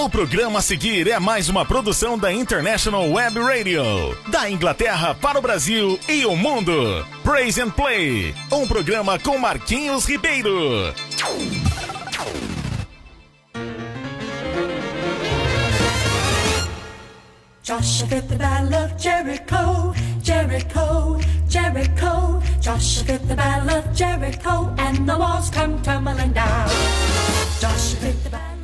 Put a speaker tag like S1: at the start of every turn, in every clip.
S1: O programa a seguir é mais uma produção da International Web Radio, da Inglaterra para o Brasil e o mundo. Praise and Play, um programa com Marquinhos Ribeiro.
S2: Joshua the battle of Jericho, Jericho, Jericho. Joshua the battle of Jericho, and the walls come tumbling down. Joshua the battle.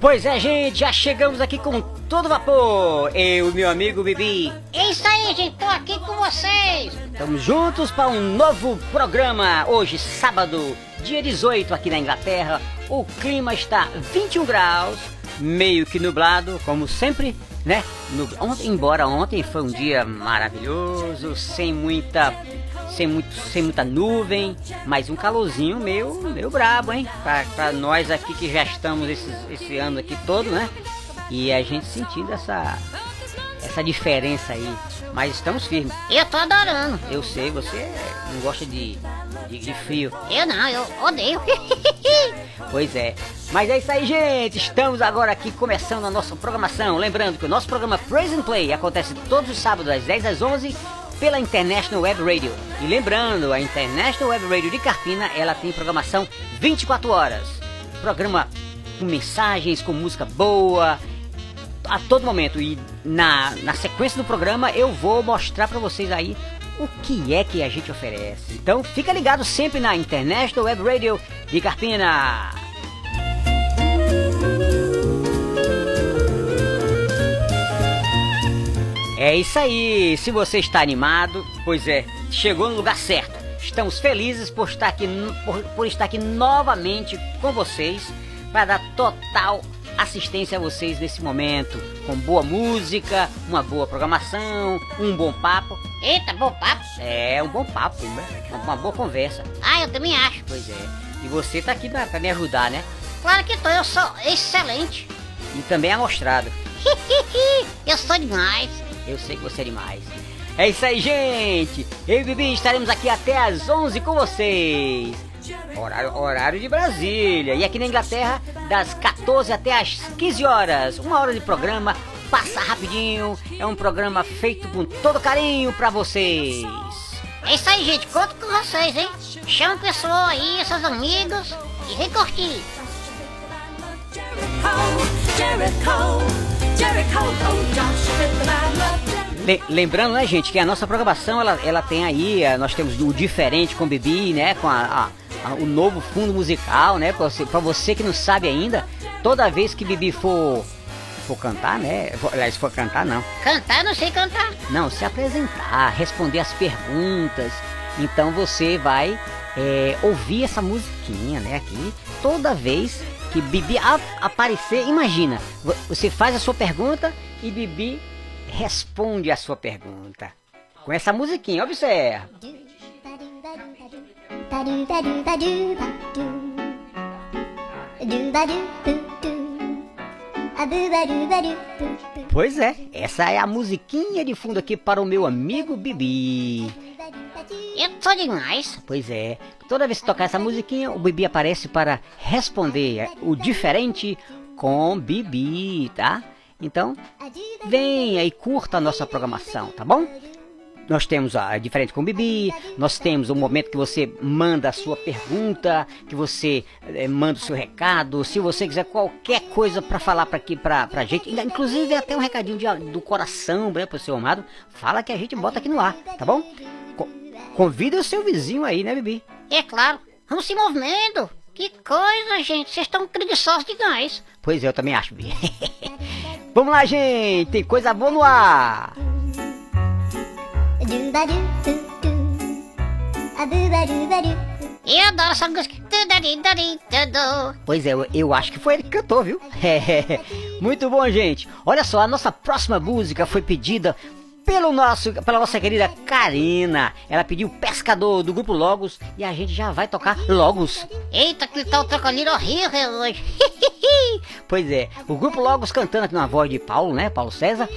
S3: Pois é, gente, já chegamos aqui com todo vapor. Eu e meu amigo Bibi.
S4: É isso aí, gente, tô aqui com vocês.
S3: Estamos juntos para um novo programa. Hoje, sábado, dia 18, aqui na Inglaterra. O clima está 21 graus, meio que nublado, como sempre, né? Nu- Ontem, embora ontem foi um dia maravilhoso, sem muita, sem muito, sem muita nuvem, mas um calorzinho meio, meio brabo, hein? Pra nós aqui que já estamos esses, esse ano aqui todo, né? E a gente sentindo essa, essa diferença aí. Mas estamos firmes.
S4: Eu tô adorando.
S3: Eu sei, você não gosta de, de, de frio.
S4: Eu não, eu odeio.
S3: Pois é. Mas é isso aí, gente. Estamos agora aqui começando a nossa programação. Lembrando que o nosso programa Praise and Play acontece todos os sábados às 10 às 11 pela International Web Radio. E lembrando, a International Web Radio de Carpina, ela tem programação 24 horas. Programa com mensagens, com música boa, a todo momento. E na, na sequência do programa eu vou mostrar pra vocês aí o que é que a gente oferece. Então fica ligado sempre na International Web Radio de Carpina. É isso aí, se você está animado, pois é, chegou no lugar certo. Estamos felizes por estar aqui, por, por estar aqui novamente com vocês para dar total assistência a vocês nesse momento, com boa música, uma boa programação, um bom papo.
S4: Eita, bom papo.
S3: É, um bom papo, né? Uma boa conversa.
S4: Ah, eu também acho.
S3: Pois é. E você tá aqui pra, pra me ajudar, né?
S4: Claro que tô, eu sou excelente.
S3: E também amostrado.
S4: eu sou demais.
S3: Eu sei que você é demais. É isso aí, gente! Eu e Bibi estaremos aqui até às 11 com vocês. Horário, horário de Brasília. E aqui na Inglaterra, das 14 até às 15 horas. Uma hora de programa, passa rapidinho. É um programa feito com todo carinho pra vocês.
S4: É isso aí, gente, conto com vocês, hein? Chama o pessoal aí, seus amigos, e vem curtir.
S2: Jericho, Jericho, oh fit the battle of Jericho.
S3: Le- lembrando, né, gente, que a nossa programação ela, ela tem aí, eh, nós temos o diferente com o Bibi, né, com a, a- a- o novo fundo musical, né, pra você, pra você que não sabe ainda, toda vez que Bibi for for cantar, né, aliás, for cantar não,
S4: Cantar, não sei cantar.
S3: não, se apresentar, responder as perguntas, então você vai eh, ouvir essa musiquinha, né, aqui, toda vez que Bibi aparecer, imagina, vo- você faz a sua pergunta e Bibi responde a sua pergunta. Com essa musiquinha, observa. Pois é, essa é a musiquinha de fundo aqui para o meu amigo Bibi.
S4: Eu sou demais.
S3: Pois é, toda vez que tocar essa musiquinha, o Bibi aparece para responder o diferente com Bibi, tá? Então, venha e curta a nossa programação, tá bom? Nós temos a diferente com Bibi, nós temos o momento que você manda a sua pergunta, que você eh, manda o seu recado, se você quiser qualquer coisa para falar para aqui pra, pra gente, inclusive até um recadinho de- do coração, né, pro seu amado, fala que a gente bota aqui no ar, tá bom? Co- convida o seu vizinho aí, né, Bibi?
S4: É claro. Vamos se movendo. Que coisa, gente. Vocês estão preguiçosos demais.
S3: Pois é, eu também acho, Bibi. Vamos lá, gente, tem coisa boa no ar.
S4: Eu adoro essa música.
S3: Pois é, eu, eu acho que foi ele que cantou, viu? É, muito bom, gente. Olha só, a nossa próxima música foi pedida pelo nosso, pela nossa querida Karina. Ela pediu Pescador do grupo Logos e a gente já vai tocar Logos.
S4: Eita, que tal trocadilho horrível hoje.
S3: Pois é, o grupo Logos cantando aqui na voz de Paulo, né? Paulo César.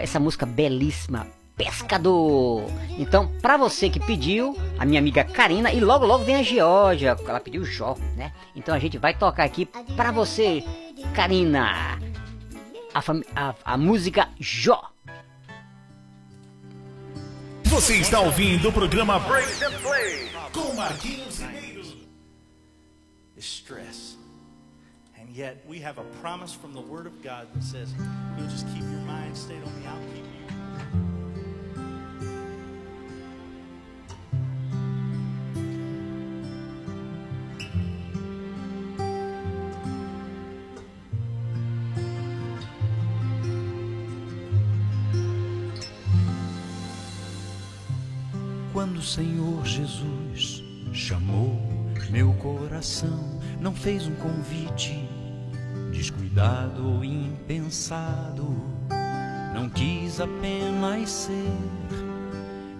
S3: Essa música belíssima, Pescador. Então, pra você que pediu, a minha amiga Karina, e logo logo vem a Georgia, ela pediu Jó, né? Então a gente vai tocar aqui pra você, Karina. a, a, a música Jó.
S1: Você está ouvindo o programa and Play com Marquinhos Ribeiro.
S5: stress. And yet we have a promise from the Word of God that says, you'll just keep your mind stayed on me, I'll
S6: Quando o Senhor Jesus chamou meu coração, não fez um convite descuidado ou impensado, não quis apenas ser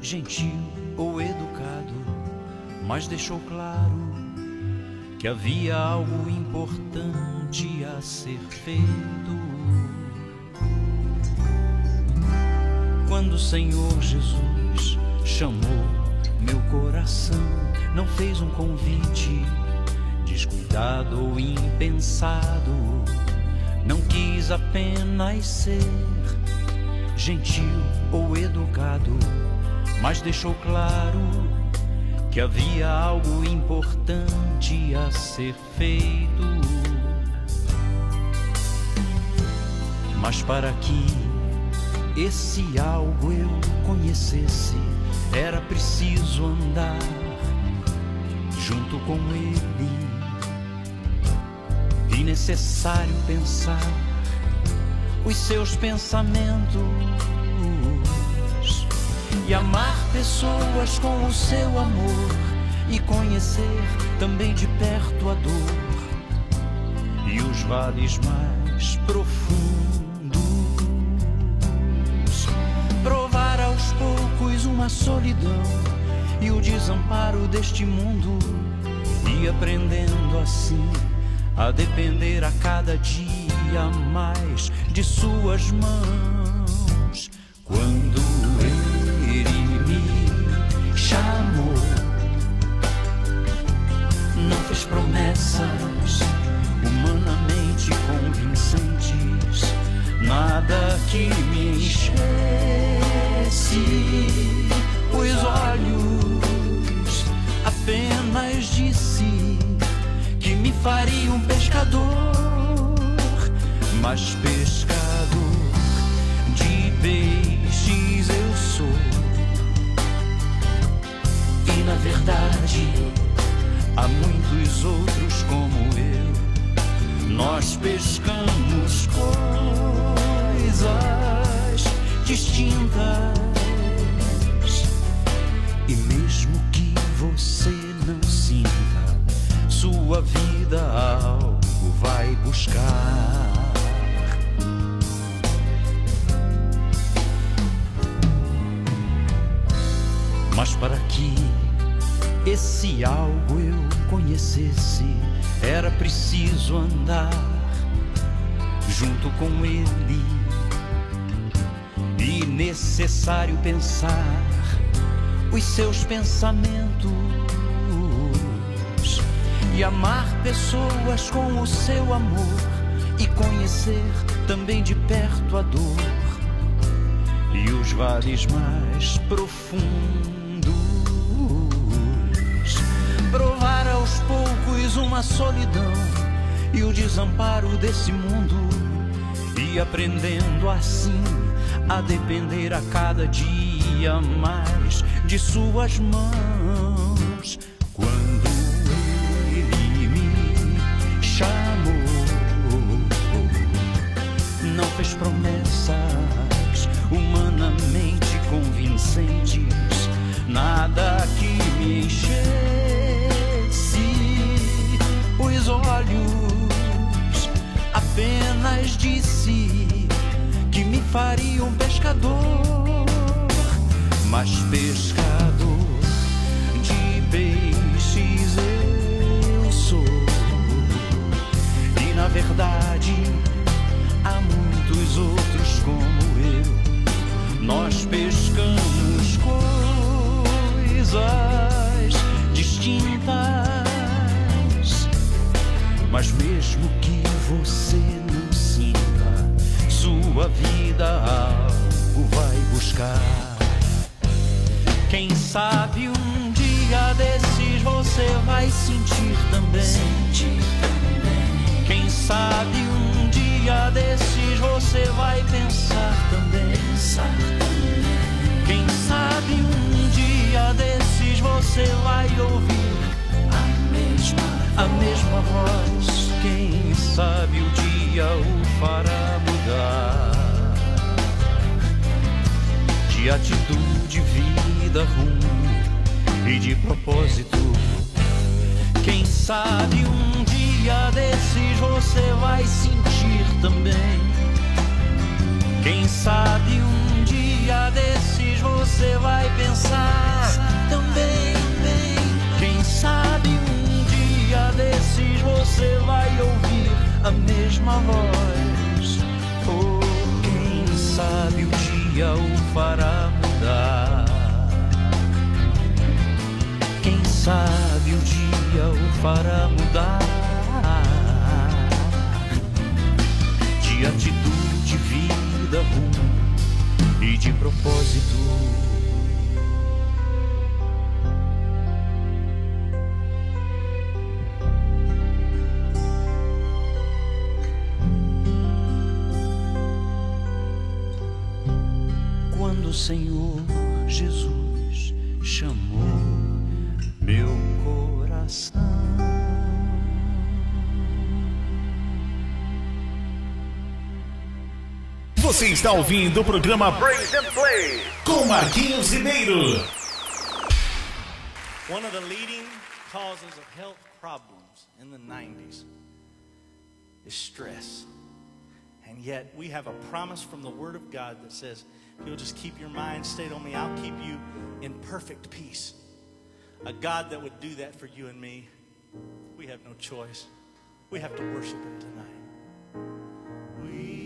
S6: gentil ou educado, mas deixou claro que havia algo importante a ser feito. Quando o Senhor Jesus chamou meu coração, não fez um convite descuidado ou impensado, não quis apenas ser gentil ou educado, mas deixou claro que havia algo importante a ser feito. Mas para que esse algo eu conhecesse, era preciso andar junto com ele. E necessário pensar os seus pensamentos e amar pessoas com o seu amor e conhecer também de perto a dor e os vales mais profundos. Poucos uma solidão e o desamparo deste mundo e aprendendo assim a depender a cada dia mais de suas mãos. Quando ele me chamou, não fez promessas humanamente convincentes, nada que desse mundo e aprendendo assim a depender a cada dia mais de suas mãos. Apenas disse que me faria um pescador, mas pescador de peixes eu sou. E na verdade há muitos outros como eu. Nós pescamos coisas distintas, mas mesmo que você sua vida algo vai buscar. Quem sabe um dia desses você vai sentir também. Quem sabe um dia desses você vai pensar também. Quem sabe um dia desses você vai ouvir a mesma, a mesma voz. Quem sabe o dia o fará mudar de atitude, vida, rumo e de propósito. Quem sabe um dia desses você vai sentir também. Quem sabe um dia desses você vai pensar também. Quem sabe um dia desses você vai ouvir a mesma voz. Oh, quem sabe o dia o fará mudar. Quem sabe o dia o fará mudar de atitude, vida, rumo e de propósito. Senhor Jesus chamou meu coração.
S1: Você está ouvindo o programa Praise and Play com Marquinhos Ribeiro.
S5: One of the leading causes of health problems in the 90s is stress. And yet we have a promise from the Word of God that says, you'll just keep your mind stayed on me, I'll keep you in perfect peace. A God that would do that for you and me, we have no choice. We have to worship Him tonight. Yes,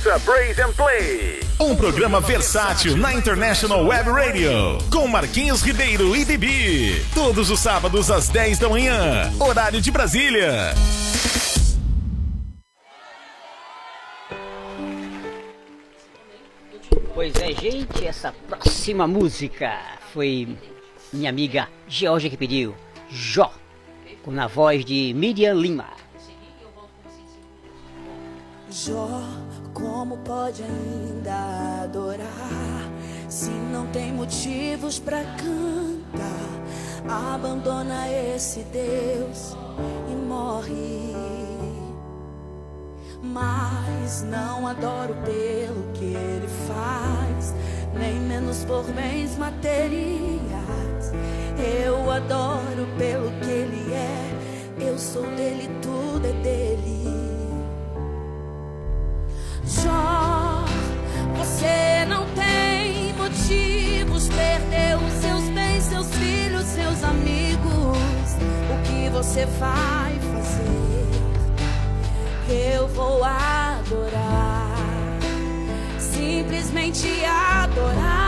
S1: Ouça Praise and Play. Um programa versátil na International Web Radio. Com Marquinhos Ribeiro e Bibi. Todos os sábados às 10 da manhã. Horário de Brasília.
S3: Pois é, gente, essa próxima música foi minha amiga Georgia que pediu. Jó, com na voz de Miriam Lima.
S7: Jó, como pode ainda adorar se não tem motivos para cantar? Abandona esse Deus e morre. Mas não adoro pelo que ele faz, nem menos por bens materiais. Eu adoro pelo que ele é, eu sou dele, tudo é dele. Você não tem motivos, perdeu seus bens, seus filhos, seus amigos. O que você vai fazer? Eu vou adorar, simplesmente adorar.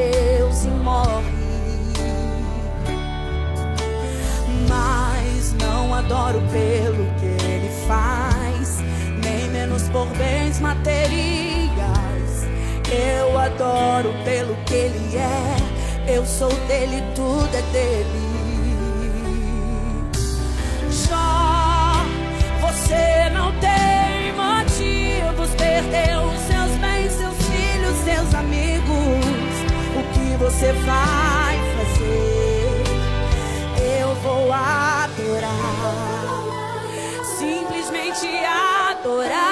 S7: Deus e morre. Mas não adoro pelo que ele faz, nem menos por bens materiais. Eu adoro pelo que ele é, eu sou dele, tudo é dele. Jó, você não tem motivos, perdeu seus você vai fazer? Eu vou adorar, simplesmente adorar.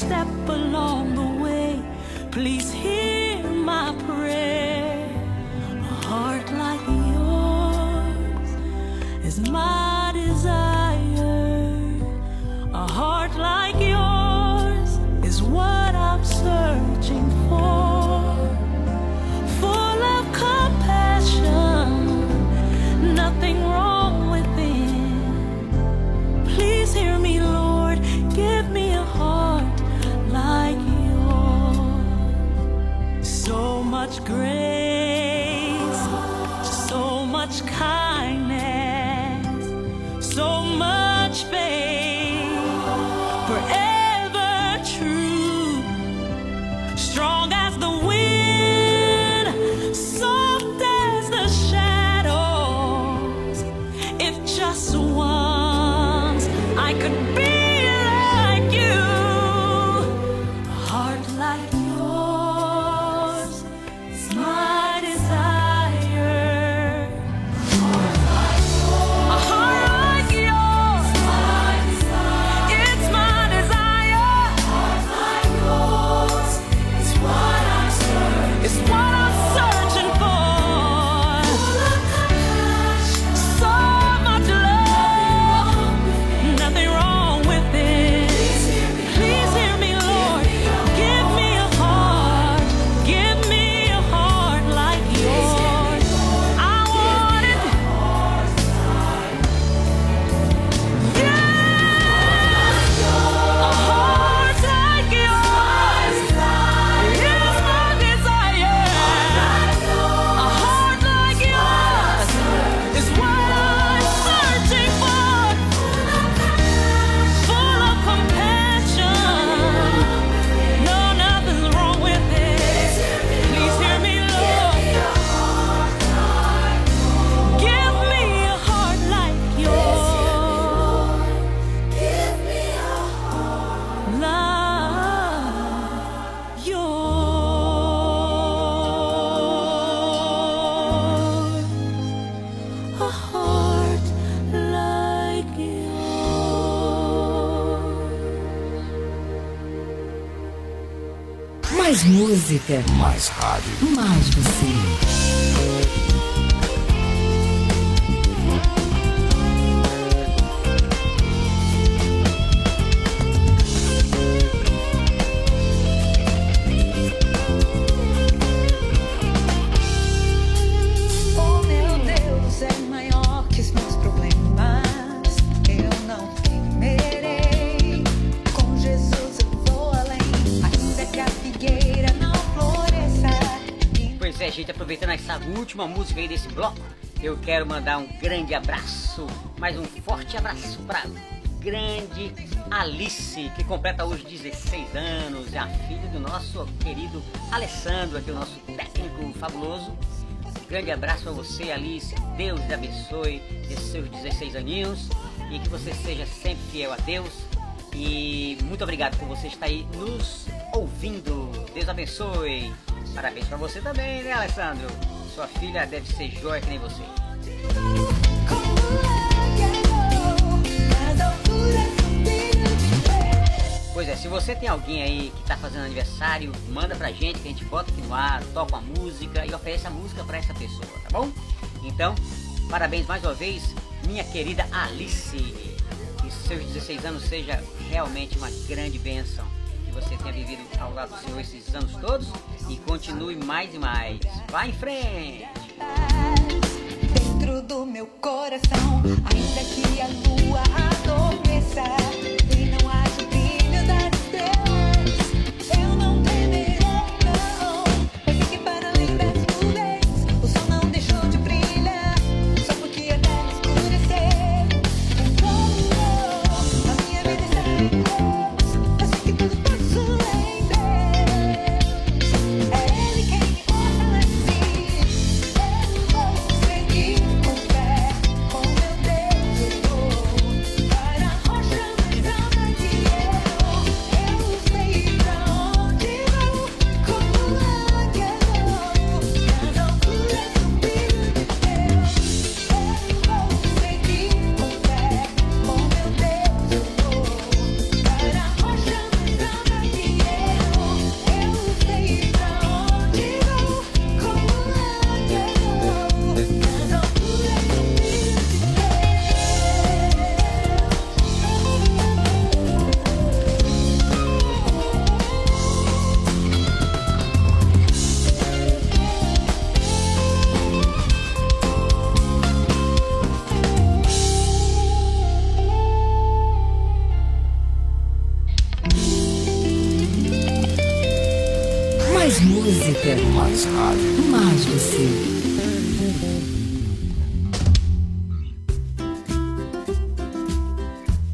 S7: step along the way. Please hear my
S8: prayer. Mais rádio. Mais você.
S3: Última música aí desse bloco, eu quero mandar um grande abraço, mais um forte abraço para grande Alice, que completa hoje 16 anos, é a filha do nosso querido Alessandro, aqui o nosso técnico fabuloso. grande abraço a você, Alice. Deus te abençoe esses seus 16 aninhos e que você seja sempre fiel a Deus. E muito obrigado por você estar aí nos ouvindo. Deus abençoe. Parabéns para você também, né, Alessandro? Sua filha deve ser joia que nem você. Pois é, se você tem alguém aí que está fazendo aniversário, manda pra gente que a gente bota aqui no ar, toca a música e oferece a música para essa pessoa, tá bom? Então, parabéns mais uma vez, minha querida Alice. Que seus 16 anos seja realmente uma grande bênção que você tenha vivido ao lado do Senhor esses anos todos e continue mais e mais. Vá em frente!
S9: Dentro do meu coração, ainda que a lua adormeça.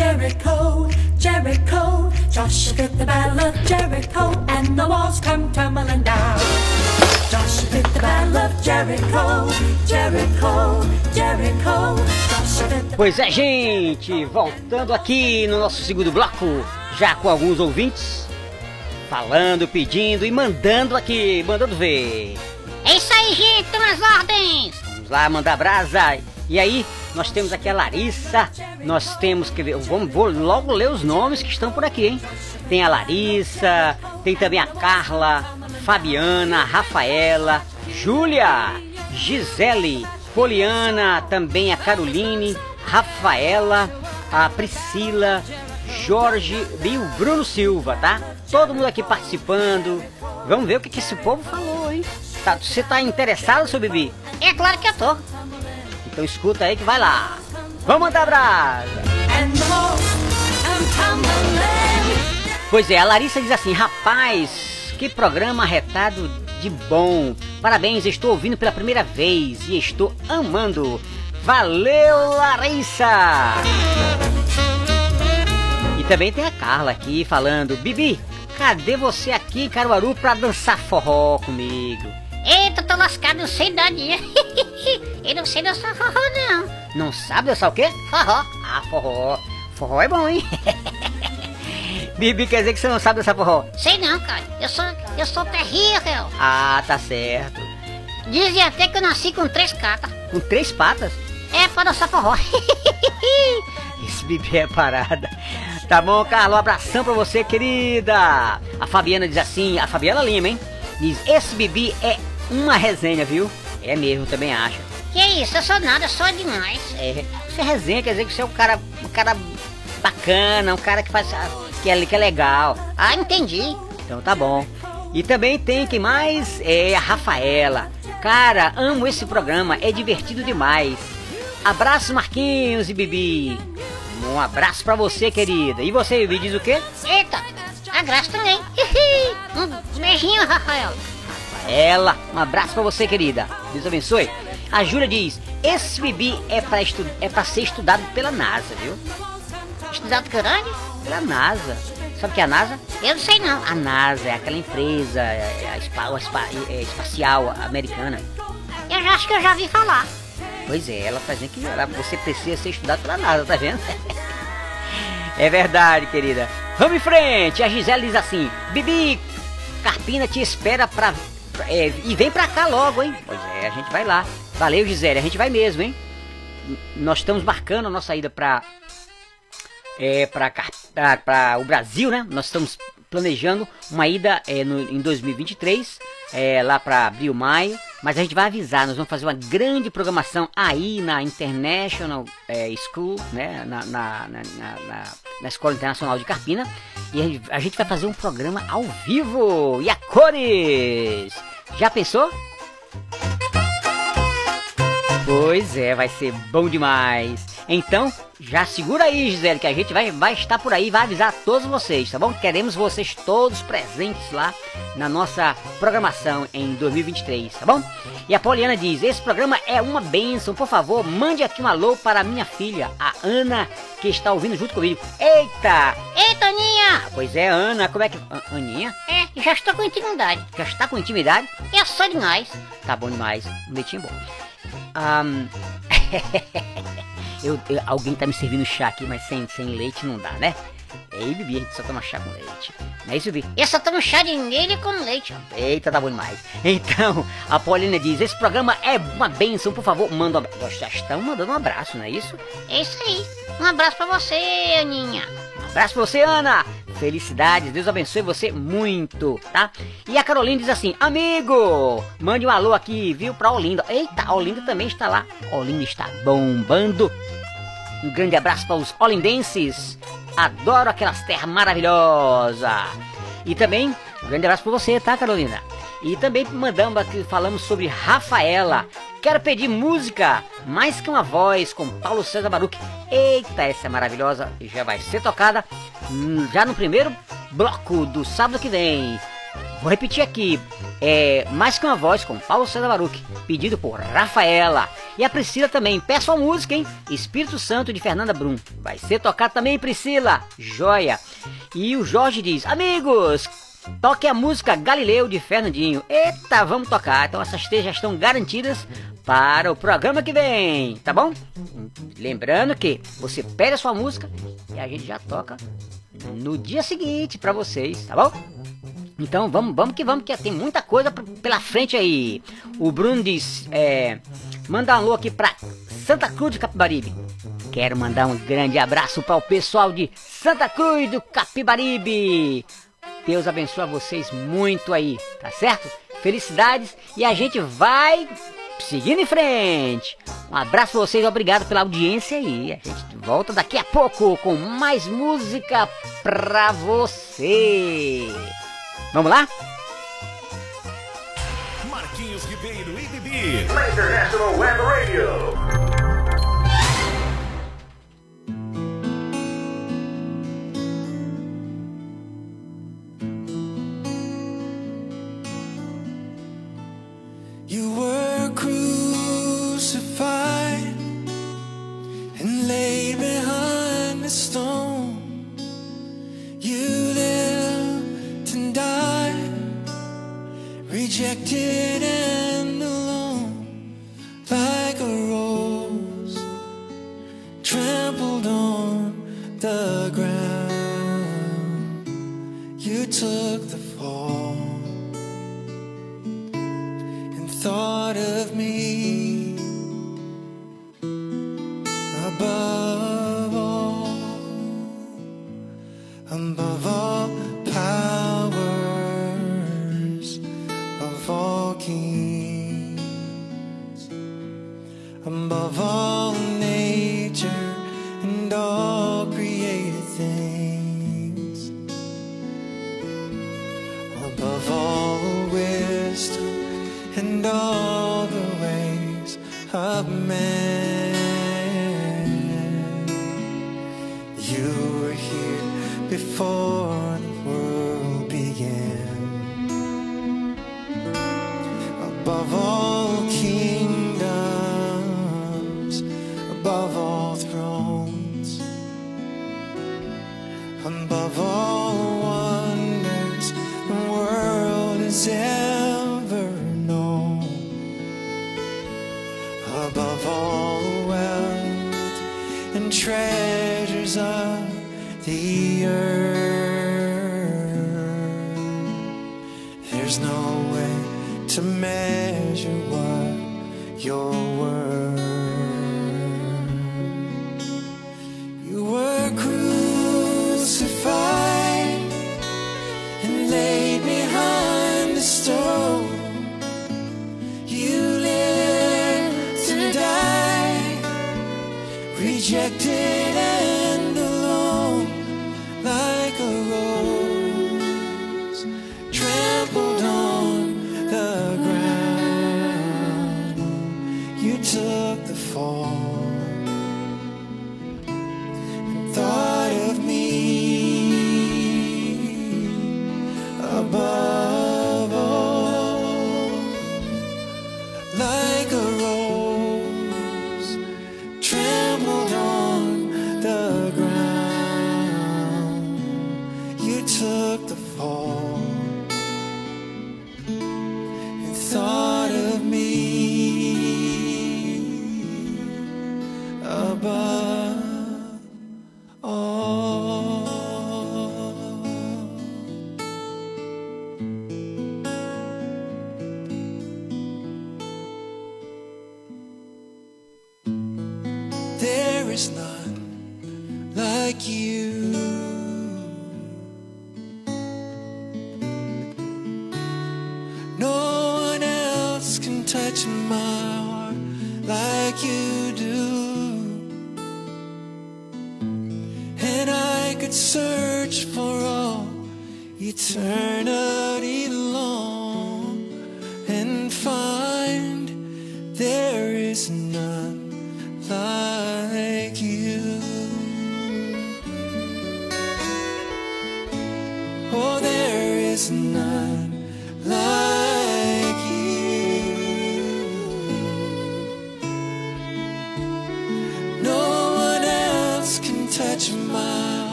S1: the Jericho, Jericho. Joshua fit the battle of Jericho, and the walls come tumbling down. Joshua fit the battle of Jericho, Jericho, Jericho. Pois é, gente, voltando aqui no nosso segundo bloco, já com alguns ouvintes falando, pedindo e mandando aqui, mandando ver.
S4: É isso aí, gente, nas ordens.
S3: Vamos lá, mandar brasa. E aí, nós temos aqui a Larissa, nós temos que ver, vamos vou logo ler os nomes que estão por aqui, hein? Tem a Larissa, tem também a Carla, Fabiana, Rafaela, Júlia, Gisele, Poliana, também a Caroline, Rafaela, a Priscila, Jorge e o Bruno Silva, tá? Todo mundo aqui participando. Vamos ver o que, que esse povo falou, hein? Tá, você tá interessado, seu Bibi?
S4: É claro que eu tô.
S3: Então escuta aí que vai lá. Vamos mandar brasa! Pois é, a Larissa diz assim: rapaz, que programa retado de bom. Parabéns, estou ouvindo pela primeira vez e estou amando. Valeu, Larissa! E também tem a Carla aqui falando: Bibi, cadê você aqui Caruaru pra dançar forró comigo?
S4: Eita, tô lascado, não sei dadinha. Eu não sei dançar forró, não.
S3: Não sabe dançar o quê?
S4: Forró.
S3: Ah, forró. Forró é bom, hein? Bibi, quer dizer que você não sabe dançar forró?
S4: Sei não, cara. Eu sou, eu sou terrível.
S3: Ah, tá certo.
S4: Dizem até que eu nasci com três patas.
S3: Com três patas?
S4: É, pra dançar forró.
S3: Esse Bibi é parada. Tá bom, Carlos, um abração pra você, querida. A Fabiana diz assim, a Fabiana Lima, hein? Diz, esse Bibi é uma resenha, viu? É mesmo, também acho.
S4: Que isso, eu sou nada, eu sou demais.
S3: É, você é resenha, quer dizer que você é um cara, um cara bacana, um cara que faz, que é, que é legal.
S4: Ah, entendi.
S3: Então tá bom. E também tem quem mais? É a Rafaela. Cara, amo esse programa, é divertido demais. Abraço Marquinhos e Bibi. Um abraço pra você, querida. E você, Bibi, diz o quê?
S4: Eita, a graça também. um beijinho, Rafael.
S3: Ela, um abraço para você, querida. Deus abençoe. A Júlia diz: esse bebê é para estu é pra ser estudado pela NASA, viu?
S4: Estudado por onde?
S3: Pela NASA. Sabe o que é a NASA?
S4: Eu não sei não.
S3: A NASA é aquela empresa é, é a espa, a espa, é espacial americana.
S4: Eu já acho que eu já vi falar.
S3: Pois é, ela fazendo que você precisa ser estudado pela NASA, tá vendo? é verdade, querida. Vamos em frente. A Gisele diz assim: Bibi, Carpina te espera pra. É, e vem pra cá logo, hein? Pois é, a gente vai lá. Valeu, Gisele, a gente vai mesmo, hein? Nós estamos marcando a nossa ida pra. É, pra, pra, pra o Brasil, né? Nós estamos planejando uma ida é, no- em 2023, é, lá pra abril, maio. Mas a gente vai avisar, nós vamos fazer uma grande programação aí na International é, School, né? Na, na, na- na- na Escola Internacional de Carpina. E a gente- vai fazer um programa ao vivo e a cores. Já pensou? Pois é, vai ser bom demais. Então, já segura aí, Gisele, que a gente vai, vai estar por aí, vai avisar todos vocês, tá bom? Queremos vocês todos presentes lá na nossa programação em 2023, tá bom? E a Poliana diz: Esse programa é uma bênção, por favor, mande aqui um alô para minha filha, a Ana, que está ouvindo junto comigo. Eita!
S4: Eita, Aninha!
S3: Pois é, Ana, como é que. An- Aninha?
S4: É, já estou com intimidade.
S3: Já está com intimidade?
S4: É só demais.
S3: Tá bom demais. Um leitinho bom. Ahn, eu, eu- alguém tá me servindo chá aqui, mas sem, sem leite não dá, né? Ei, Bibi, a gente só toma chá com leite. Não é isso, Bibi?
S4: Eu só tomo chá de nele com leite.
S3: Eita, tá bom demais. Então, a Paulina diz: Esse programa é uma bênção, por favor, manda um abraço. Nós já estamos mandando um abraço, não é isso?
S4: É isso aí. Um abraço pra você, Aninha.
S3: Um abraço pra você, Ana. Felicidades, Deus abençoe você muito, tá? E a Carolina diz assim: Amigo, mande um alô aqui, viu, pra Olinda. Eita, a Olinda também está lá. Olinda está bombando. Um grande abraço para os olindenses. Adoro aquelas terras maravilhosas. E também, um grande abraço para você, tá, Carolina? E também mandamos aqui, falamos sobre Rafaela. Quero pedir música, mais que uma voz, com Paulo César Baruch. Eita, essa é maravilhosa. e Já vai ser tocada hum, já no primeiro bloco do sábado que vem. Vou repetir aqui. É mais que uma voz com Paulo César Baruch, pedido por Rafaela. E a Priscila também. Peço a música, hein? Espírito Santo de Fernanda Brum. Vai ser tocado também, Priscila. Joia. E o Jorge diz: Amigos, toque a música Galileu de Fernandinho. Eita, vamos tocar. Então essas três já estão garantidas para o programa que vem, tá bom? Lembrando que você pede a sua música e a gente já toca no dia seguinte para vocês, tá bom? Então vamos, vamos que vamos, que tem muita coisa pela frente aí. O Bruno diz, é, manda um alô aqui pra Santa Cruz de Capibaribe. Quero mandar um grande abraço para o pessoal de Santa Cruz do Capibaribe. Deus abençoe vocês muito aí, tá certo? Felicidades e a gente vai seguindo em frente. Um abraço pra vocês, obrigado pela audiência aí. A gente volta daqui a pouco com mais música pra você. Vamos lá?
S1: Marquinhos Ribeiro e Bibi. Na International Web Radio.
S6: You were crucified and laid behind a stone. Rejected and alone, like a rose trampled on the ground. You took the fall and thought above all nature and all created things above all wisdom and all the ways of man. You were here before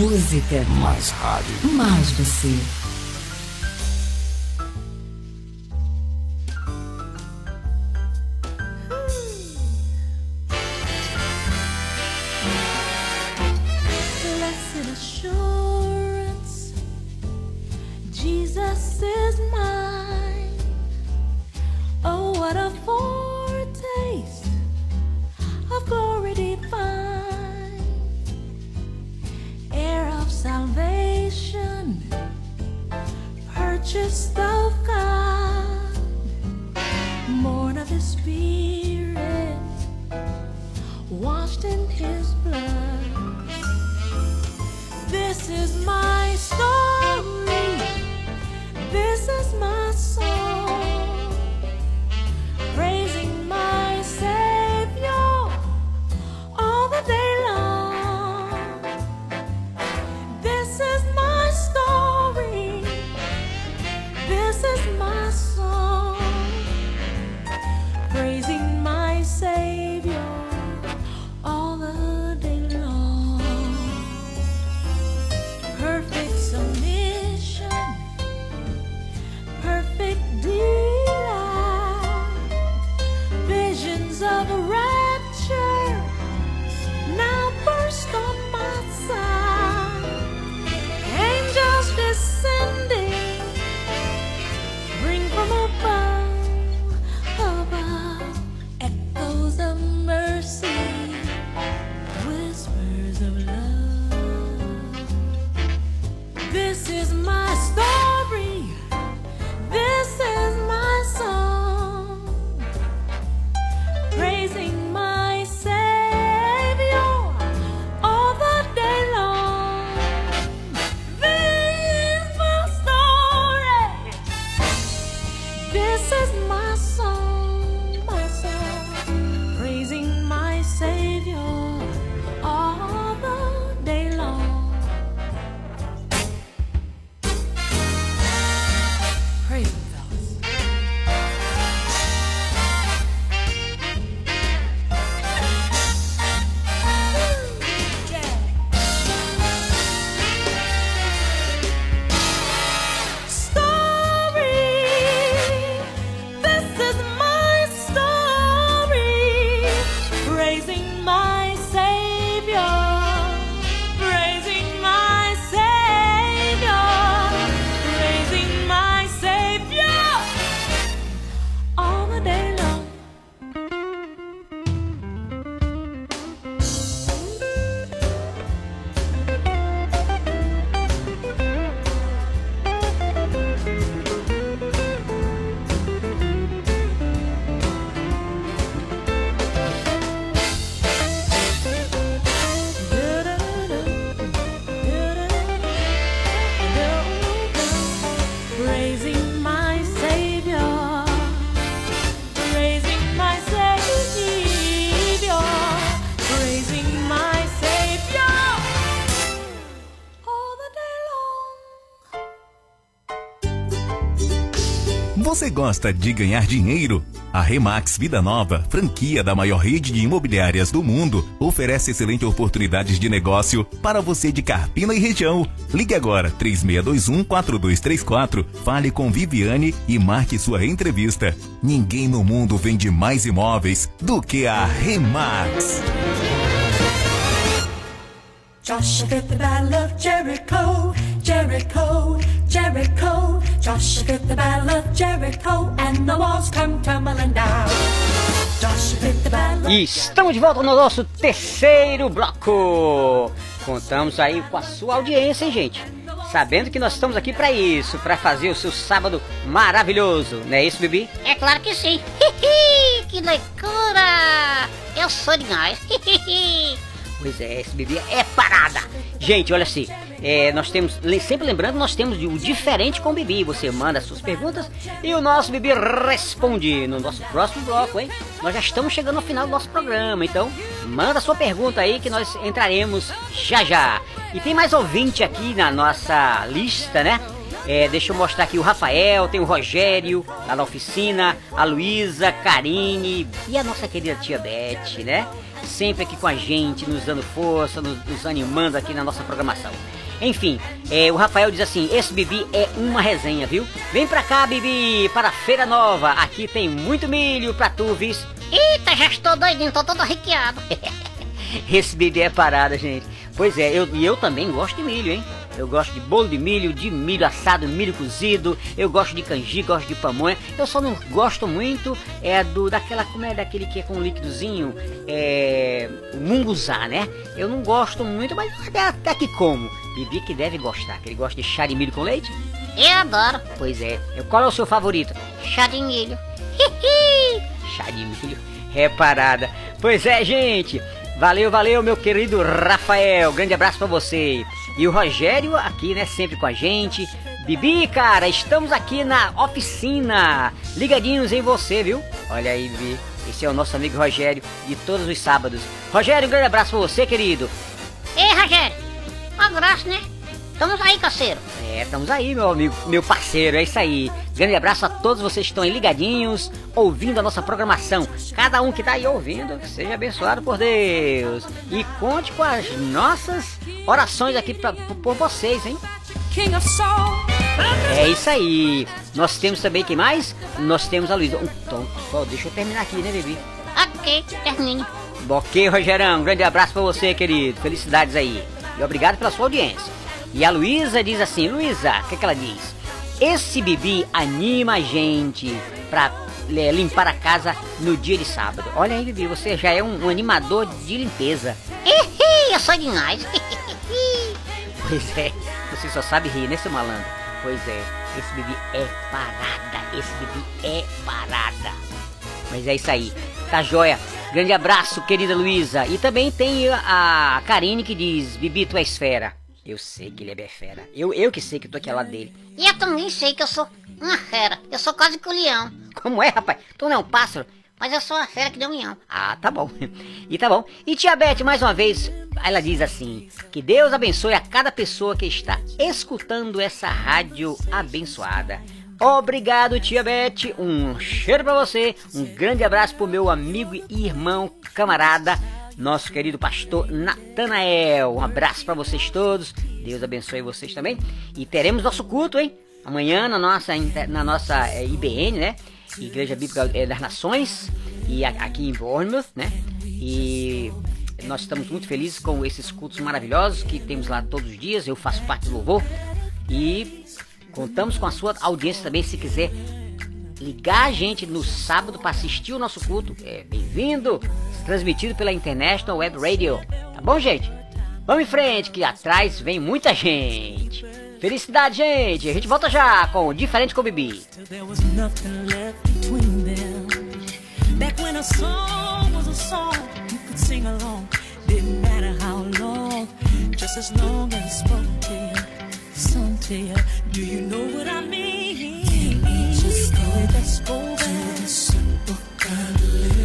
S8: música. Mais rádio. Mais você. Is
S1: gosta de ganhar dinheiro? A Remax Vida Nova, franquia da maior rede de imobiliárias do mundo, oferece excelentes oportunidades de negócio para você de Carpina e região. Ligue agora 3621-4234, fale com Viviane e marque sua entrevista. Ninguém no mundo vende mais imóveis do que a Remax.
S7: Joshua Jericho, Jericho. Joshua fit the battle of Jericho, and the walls come tumbling down. Joshua fit the battle of
S3: E estamos de volta no nosso terceiro bloco. Contamos aí com a sua audiência, hein, gente? Sabendo que nós estamos aqui para isso, para fazer o seu sábado maravilhoso, não é isso, Bibi?
S4: É claro que sim. que loucura! Eu sou demais.
S3: Pois é, esse bebê é parada. Gente, olha assim, é, nós temos, sempre lembrando, nós temos o diferente com o Bibi. Você manda suas perguntas e o nosso Bibi responde no nosso próximo bloco, hein? Nós já estamos chegando ao final do nosso programa, então manda sua pergunta aí que nós entraremos já já. E tem mais ouvinte aqui na nossa lista, né? É, deixa eu mostrar aqui o Rafael, tem o Rogério lá na oficina, a Luísa, Karine e a nossa querida tia Beth, né? Sempre aqui com a gente, nos dando força, nos, nos animando aqui na nossa programação. Enfim, é, o Rafael diz assim: esse Bibi é uma resenha, viu? Vem pra cá, Bibi, para a Feira Nova. Aqui tem muito milho pra tu, vis.
S4: Eita, já estou doidinho, tô todo arrequiado.
S3: Esse Bibi é parada, gente. Pois é, eu, e eu também gosto de milho, hein? Eu gosto de bolo de milho, de milho assado, milho cozido, eu gosto de canjica, gosto de pamonha. Eu só não gosto muito é do daquela como é daquele que é com líquidozinho, é munguzá, né? Eu não gosto muito, mas até, até que como. Bibi que deve gostar, que ele gosta de chá de milho com leite.
S4: Eu adoro.
S3: Pois é. Qual é o seu favorito?
S4: Chá de milho.
S3: Chá de milho. Reparada. Pois é, gente. Valeu, valeu, meu querido Rafael. Grande abraço para você. E o Rogério aqui, né, sempre com a gente. Bibi, cara, estamos aqui na oficina. Ligadinhos em você, viu? Olha aí, Bibi. Esse é o nosso amigo Rogério de todos os sábados. Rogério, um grande abraço pra você, querido.
S4: Ei, Rogério. Um abraço, né? Estamos aí, caseiro.
S3: É, estamos aí, meu amigo, meu parceiro, é isso aí. Grande abraço a todos vocês que estão aí ligadinhos, ouvindo a nossa programação. Cada um que está aí ouvindo, seja abençoado por Deus. E conte com as nossas orações aqui pra, por vocês, hein? É isso aí. Nós temos também, quem mais? Nós temos a Luísa. Então, só deixa eu terminar aqui, né, bebê?
S4: Ok, termine.
S3: Ok, Rogerão. Grande abraço pra você, querido. Felicidades aí. E obrigado pela sua audiência. E a Luísa diz assim, Luísa, o que, que ela diz? Esse Bibi anima a gente pra é, limpar a casa no dia de sábado. Olha aí, Bibi, você já é um, um animador de limpeza.
S4: Ih, eu sou demais.
S3: Pois é, você só sabe rir, né, seu malandro? Pois é, esse Bibi é parada, esse Bibi é parada. Mas é isso aí, tá joia. Grande abraço, querida Luísa. E também tem a Karine que diz, Bibi, tu és fera. Eu sei que ele é bem fera. Eu, eu que sei que tô aqui ao lado dele.
S4: E eu também sei que eu sou uma fera. Eu sou quase que o leão.
S3: Como é, rapaz? Tu não é um pássaro?
S4: Mas eu sou uma fera que deu um leão.
S3: Ah, tá bom. E tá bom. E tia Beth, mais uma vez, ela diz assim: Que Deus abençoe a cada pessoa que está escutando essa rádio abençoada. Obrigado, tia Beth. Um cheiro pra você. Um grande abraço pro meu amigo e irmão, camarada, nosso querido pastor Natanael. Um abraço para vocês todos. Deus abençoe vocês também. E teremos nosso culto, hein? Amanhã na nossa, na nossa é, IBN, né? Igreja Bíblica é, das Nações. E aqui em Bournemouth, né? E nós estamos muito felizes com esses cultos maravilhosos que temos lá todos os dias. Eu faço parte do louvor. E contamos com a sua audiência também, se quiser ligar a gente no sábado para assistir o nosso culto. É bem-vindo, transmitido pela International Web Radio. Tá bom, gente? Vamos em frente, que atrás vem muita gente. Felicidade, gente! A gente volta já com Diferente com o Bibi. Just as long as it spoke to you, to you. Do you know what I mean? Just go, let's go back simple kind of living.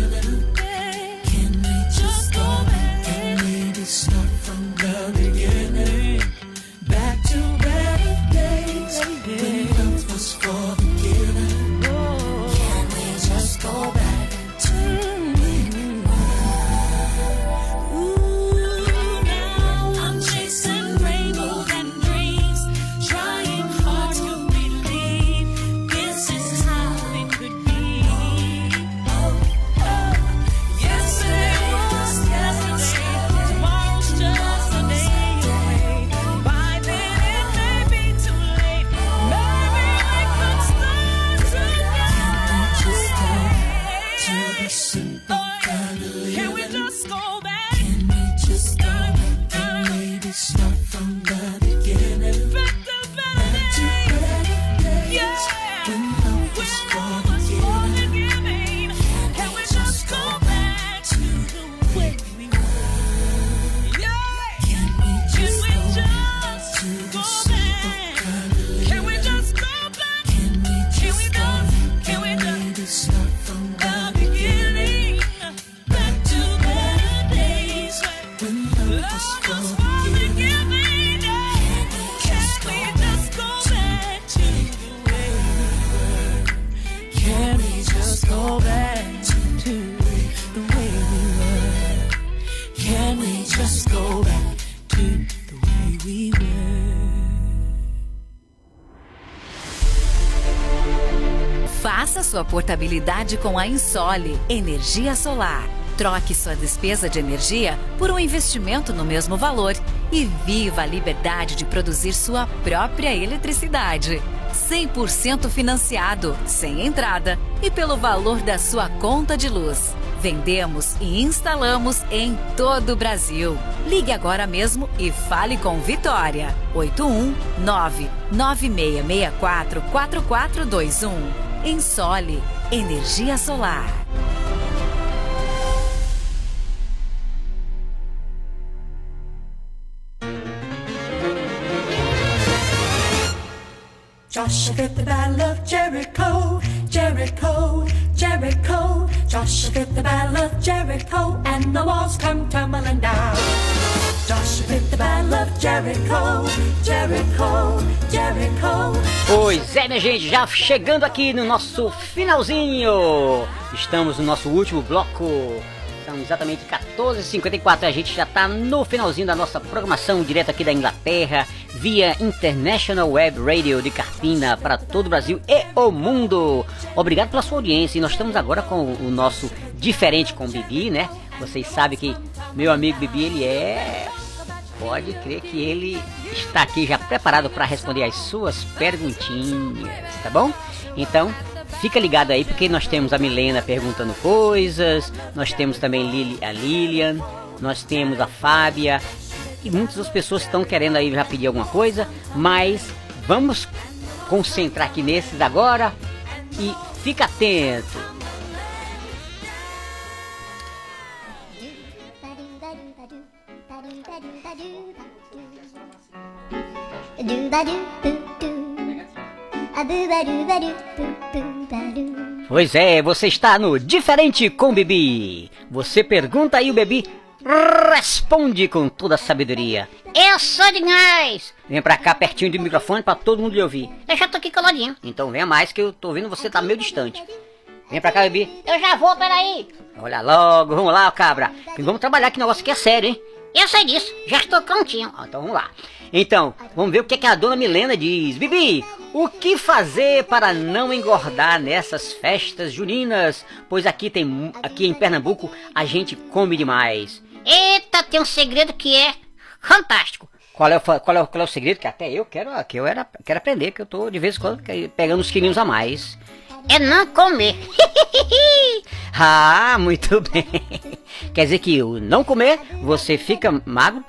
S10: Faça sua portabilidade com a Insole Energia Solar. Troque sua despesa de energia por um investimento no mesmo valor e viva a liberdade de produzir sua própria eletricidade. 100% financiado, sem entrada e pelo valor da sua conta de luz. Vendemos e instalamos em todo o Brasil. Ligue agora mesmo e fale com Vitória. 819 9664 4421. Ensole Energia Solar.
S2: Joshua the battle of Jericho, Jericho, Jericho. Joshua the battle of Jericho, and the walls come tumbling down. Joshua the battle of Jericho, Jericho, Jericho.
S3: Pois é, minha gente, já chegando aqui no nosso finalzinho. Estamos no nosso último bloco. São exatamente 14h54. A gente já está no finalzinho da nossa programação direto aqui da Inglaterra, via International Web Radio de Carpina para todo o Brasil e o mundo. Obrigado pela sua audiência. E nós estamos agora com o nosso diferente com Bibi, né? Vocês sabem que meu amigo Bibi, ele é. Pode crer que ele está aqui já preparado para responder as suas perguntinhas, tá bom? Então, Fica ligado aí porque nós temos a Milena perguntando coisas, nós temos também Lili, a Lilian, nós temos a Fábia e muitas das pessoas estão querendo aí já pedir alguma coisa, mas vamos concentrar aqui nesses agora e fica atento. Pois é, você está no Diferente com Bibi. Você pergunta e o Bibi responde com toda a sabedoria.
S4: Eu sou demais!
S3: Vem pra cá pertinho do microfone pra todo mundo lhe ouvir.
S4: Eu já tô aqui coladinho.
S3: Então venha mais que eu tô ouvindo você tá meio distante. Vem pra cá, Bibi.
S4: Eu já vou, peraí.
S3: Olha logo, vamos lá, cabra. Vamos trabalhar que negócio aqui é sério, hein?
S4: Eu sei disso, já estou prontinho.
S3: Ah, então vamos lá. Então, vamos ver o que, é que a dona Milena diz. Bibi, o que fazer para não engordar nessas festas juninas? Pois aqui tem aqui em Pernambuco a gente come demais.
S4: Eita, tem um segredo que é fantástico.
S3: Qual é, o, qual, é, qual é o segredo? Que até eu quero, que eu era, quero aprender, que eu tô de vez em quando pegando uns quilinhos a mais.
S4: É não comer.
S3: ah, muito bem. Quer dizer que o não comer, você fica magro?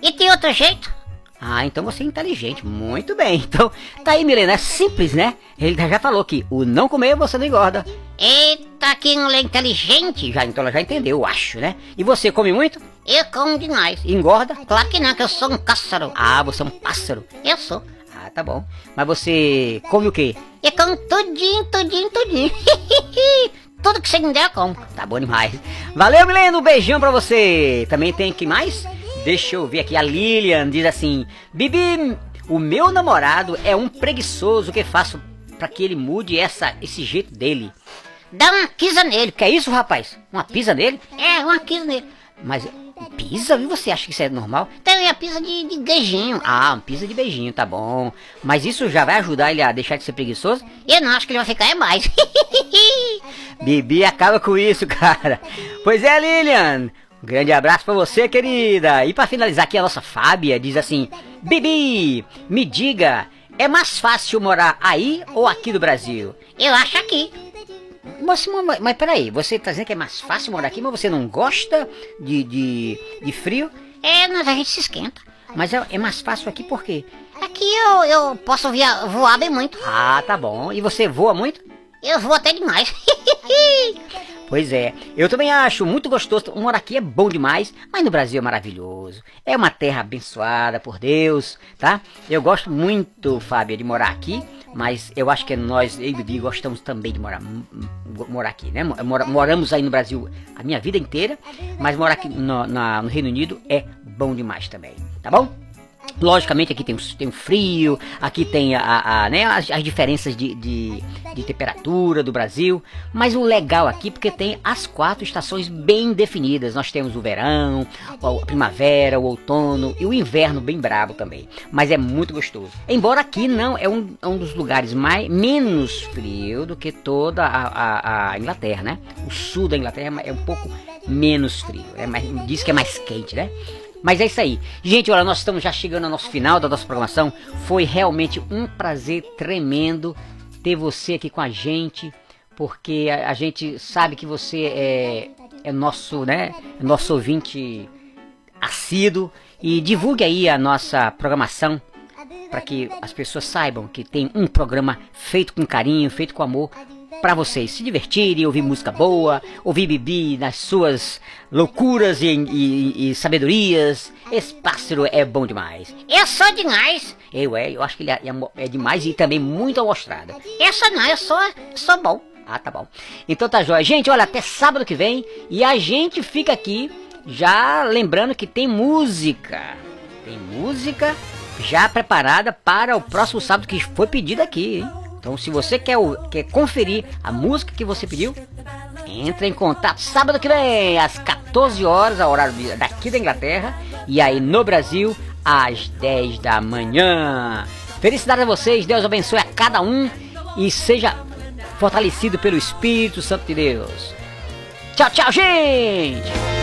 S4: E tem outro jeito?
S3: Ah, então você é inteligente. Muito bem. Então, tá aí, Milena. É simples, né? Ele já falou que o não comer você não engorda.
S4: Eita, que não é inteligente.
S3: Já, então ela já entendeu, eu acho, né? E você come muito?
S4: Eu como demais.
S3: Engorda?
S4: Claro que não, que eu sou um pássaro.
S3: Ah, você é um pássaro.
S4: Eu sou.
S3: Ah, tá bom. Mas você come o quê?
S4: Eu como tudinho, tudinho, tudinho. Tudo que você me der, eu como.
S3: Tá bom demais. Valeu, Milena. Um beijão pra você. Também tem que mais? Deixa eu ver aqui. A Lilian diz assim: Bibi, o meu namorado é um preguiçoso. O que faço para que ele mude essa, esse jeito dele?
S4: Dá uma pisa nele.
S3: Que é isso, rapaz? Uma pisa nele?
S4: É, uma pisa nele.
S3: Mas pisa? E você acha que isso é normal?
S4: Tem a pisa de, de beijinho.
S3: Ah, pisa de beijinho, tá bom. Mas isso já vai ajudar ele a deixar de ser preguiçoso?
S4: Eu não acho que ele vai ficar é mais.
S3: Bibi acaba com isso, cara. Pois é, Lilian. Grande abraço para você, querida. E para finalizar aqui, a nossa Fábia diz assim: Bibi, me diga, é mais fácil morar aí ou aqui no Brasil?
S4: Eu acho aqui.
S3: Mas, mas, mas peraí, você tá dizendo que é mais fácil morar aqui, mas você não gosta de, de, de frio?
S4: É, mas a gente se esquenta.
S3: Mas é, é mais fácil aqui por quê?
S4: Aqui eu, eu posso via, voar bem muito.
S3: Ah, tá bom. E você voa muito?
S4: Eu vou até demais.
S3: Pois é, eu também acho muito gostoso. Morar aqui é bom demais, mas no Brasil é maravilhoso. É uma terra abençoada por Deus, tá? Eu gosto muito, Fábio, de morar aqui, mas eu acho que nós, eu e Bibi, gostamos também de morar, morar aqui, né? moramos aí no Brasil a minha vida inteira, mas morar aqui no, na, no Reino Unido é bom demais também, tá bom? Logicamente aqui tem, tem o frio, aqui tem a, a né, as, as, diferenças de, de, de, temperatura do Brasil, mas o legal aqui porque tem as quatro estações bem definidas. Nós temos o verão, a primavera, o outono e o inverno bem brabo também. Mas é muito gostoso. Embora aqui não é um, é um dos lugares mais menos frio do que toda a, a, a, Inglaterra, né? O sul da Inglaterra é um pouco menos frio, é mais, diz que é mais quente, né? Mas é isso aí. Gente, olha, nós estamos já chegando ao nosso final da nossa programação. Foi realmente um prazer tremendo ter você aqui com a gente, porque a, a gente sabe que você é, é nosso, né, é nosso ouvinte assíduo e divulgue aí a nossa programação para que as pessoas saibam que tem um programa feito com carinho, feito com amor para vocês se divertirem, ouvir música boa, ouvir Bibi nas suas loucuras e, e, e sabedorias. Esse pássaro é bom demais.
S4: Eu sou demais.
S3: Eu é, eu acho que ele é, é demais e também muito amostrado.
S4: Eu sou não, eu sou, sou bom.
S3: Ah, tá bom. Então tá jóia. Gente, olha, até sábado que vem. E a gente fica aqui já lembrando que tem música. Tem música já preparada para o próximo sábado que foi pedido aqui, hein? Então, se você quer, quer conferir a música que você pediu, entre em contato sábado que vem, às 14 horas, a horário daqui da Inglaterra, e aí no Brasil, às 10 da manhã. Felicidades a vocês, Deus abençoe a cada um e seja fortalecido pelo Espírito Santo de Deus. Tchau, tchau, gente!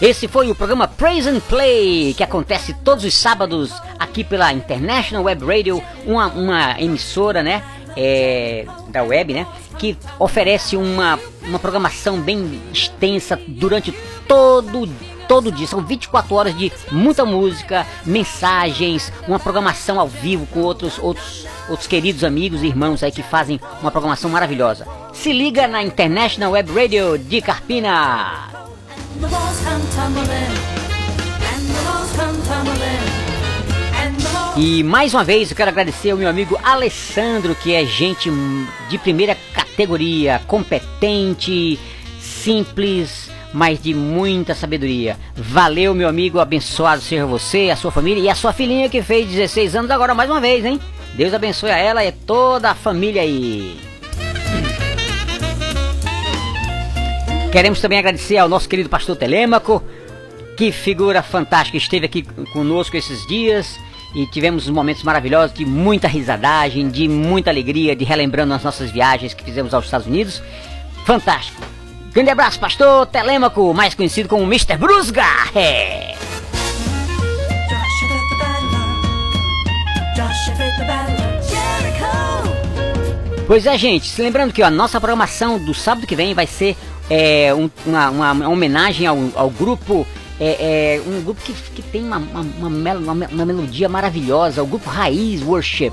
S3: Esse foi o programa Praise and Play, que acontece todos os sábados aqui pela International Web Radio, uma, uma emissora, né, é, da web, né, que oferece uma, uma programação bem extensa durante todo todo dia. São 24 horas de muita música, mensagens, uma programação ao vivo com outros outros outros queridos amigos e irmãos aí que fazem uma programação maravilhosa. Se liga na International Web Radio de Carpina. E mais uma vez eu quero agradecer ao meu amigo Alessandro, que é gente de primeira categoria, competente, simples, mas de muita sabedoria. Valeu, meu amigo, abençoado seja você, a sua família e a sua filhinha que fez 16 anos agora mais uma vez, hein? Deus abençoe a ela e toda a família aí. Queremos também agradecer ao nosso querido pastor Telêmaco, que figura fantástica, esteve aqui conosco esses dias e tivemos momentos maravilhosos de muita risadagem, de muita alegria, de relembrando as nossas viagens que fizemos aos Estados Unidos. Fantástico! Grande abraço, pastor Telêmaco, mais conhecido como Mr. Brusga! É. Pois é, gente, se lembrando que a nossa programação do sábado que vem vai ser é, um, uma, uma, homenagem ao, ao grupo. É, é, um grupo que, que tem uma, uma, uma, melodia maravilhosa, o grupo Raiz Worship.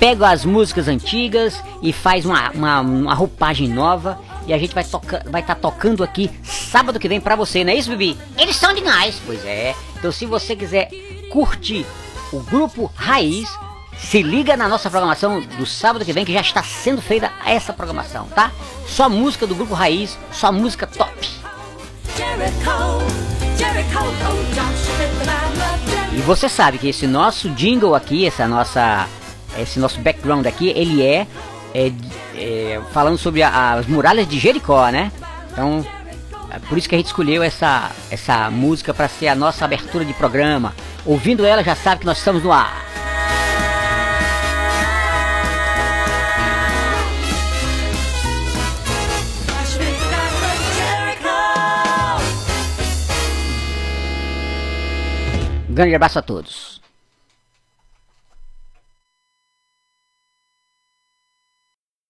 S3: Pega as músicas antigas e faz uma, uma, uma roupagem nova. E a gente vai estar vai tá tocando aqui sábado que vem pra você, não é isso, Bibi?
S4: Eles são demais.
S3: Pois é. Então se você quiser curtir o grupo Raiz, se liga na nossa programação do sábado que vem que já está sendo feita essa programação, tá? Só música do grupo Raiz, só música top. E você sabe que esse nosso jingle aqui, essa nossa, esse nosso background aqui, ele é, é, é falando sobre a, as muralhas de Jericó, né? Então, é por isso que a gente escolheu essa, essa música para ser a nossa abertura de programa. Ouvindo ela já sabe que nós estamos no ar. Grande abraço a todos.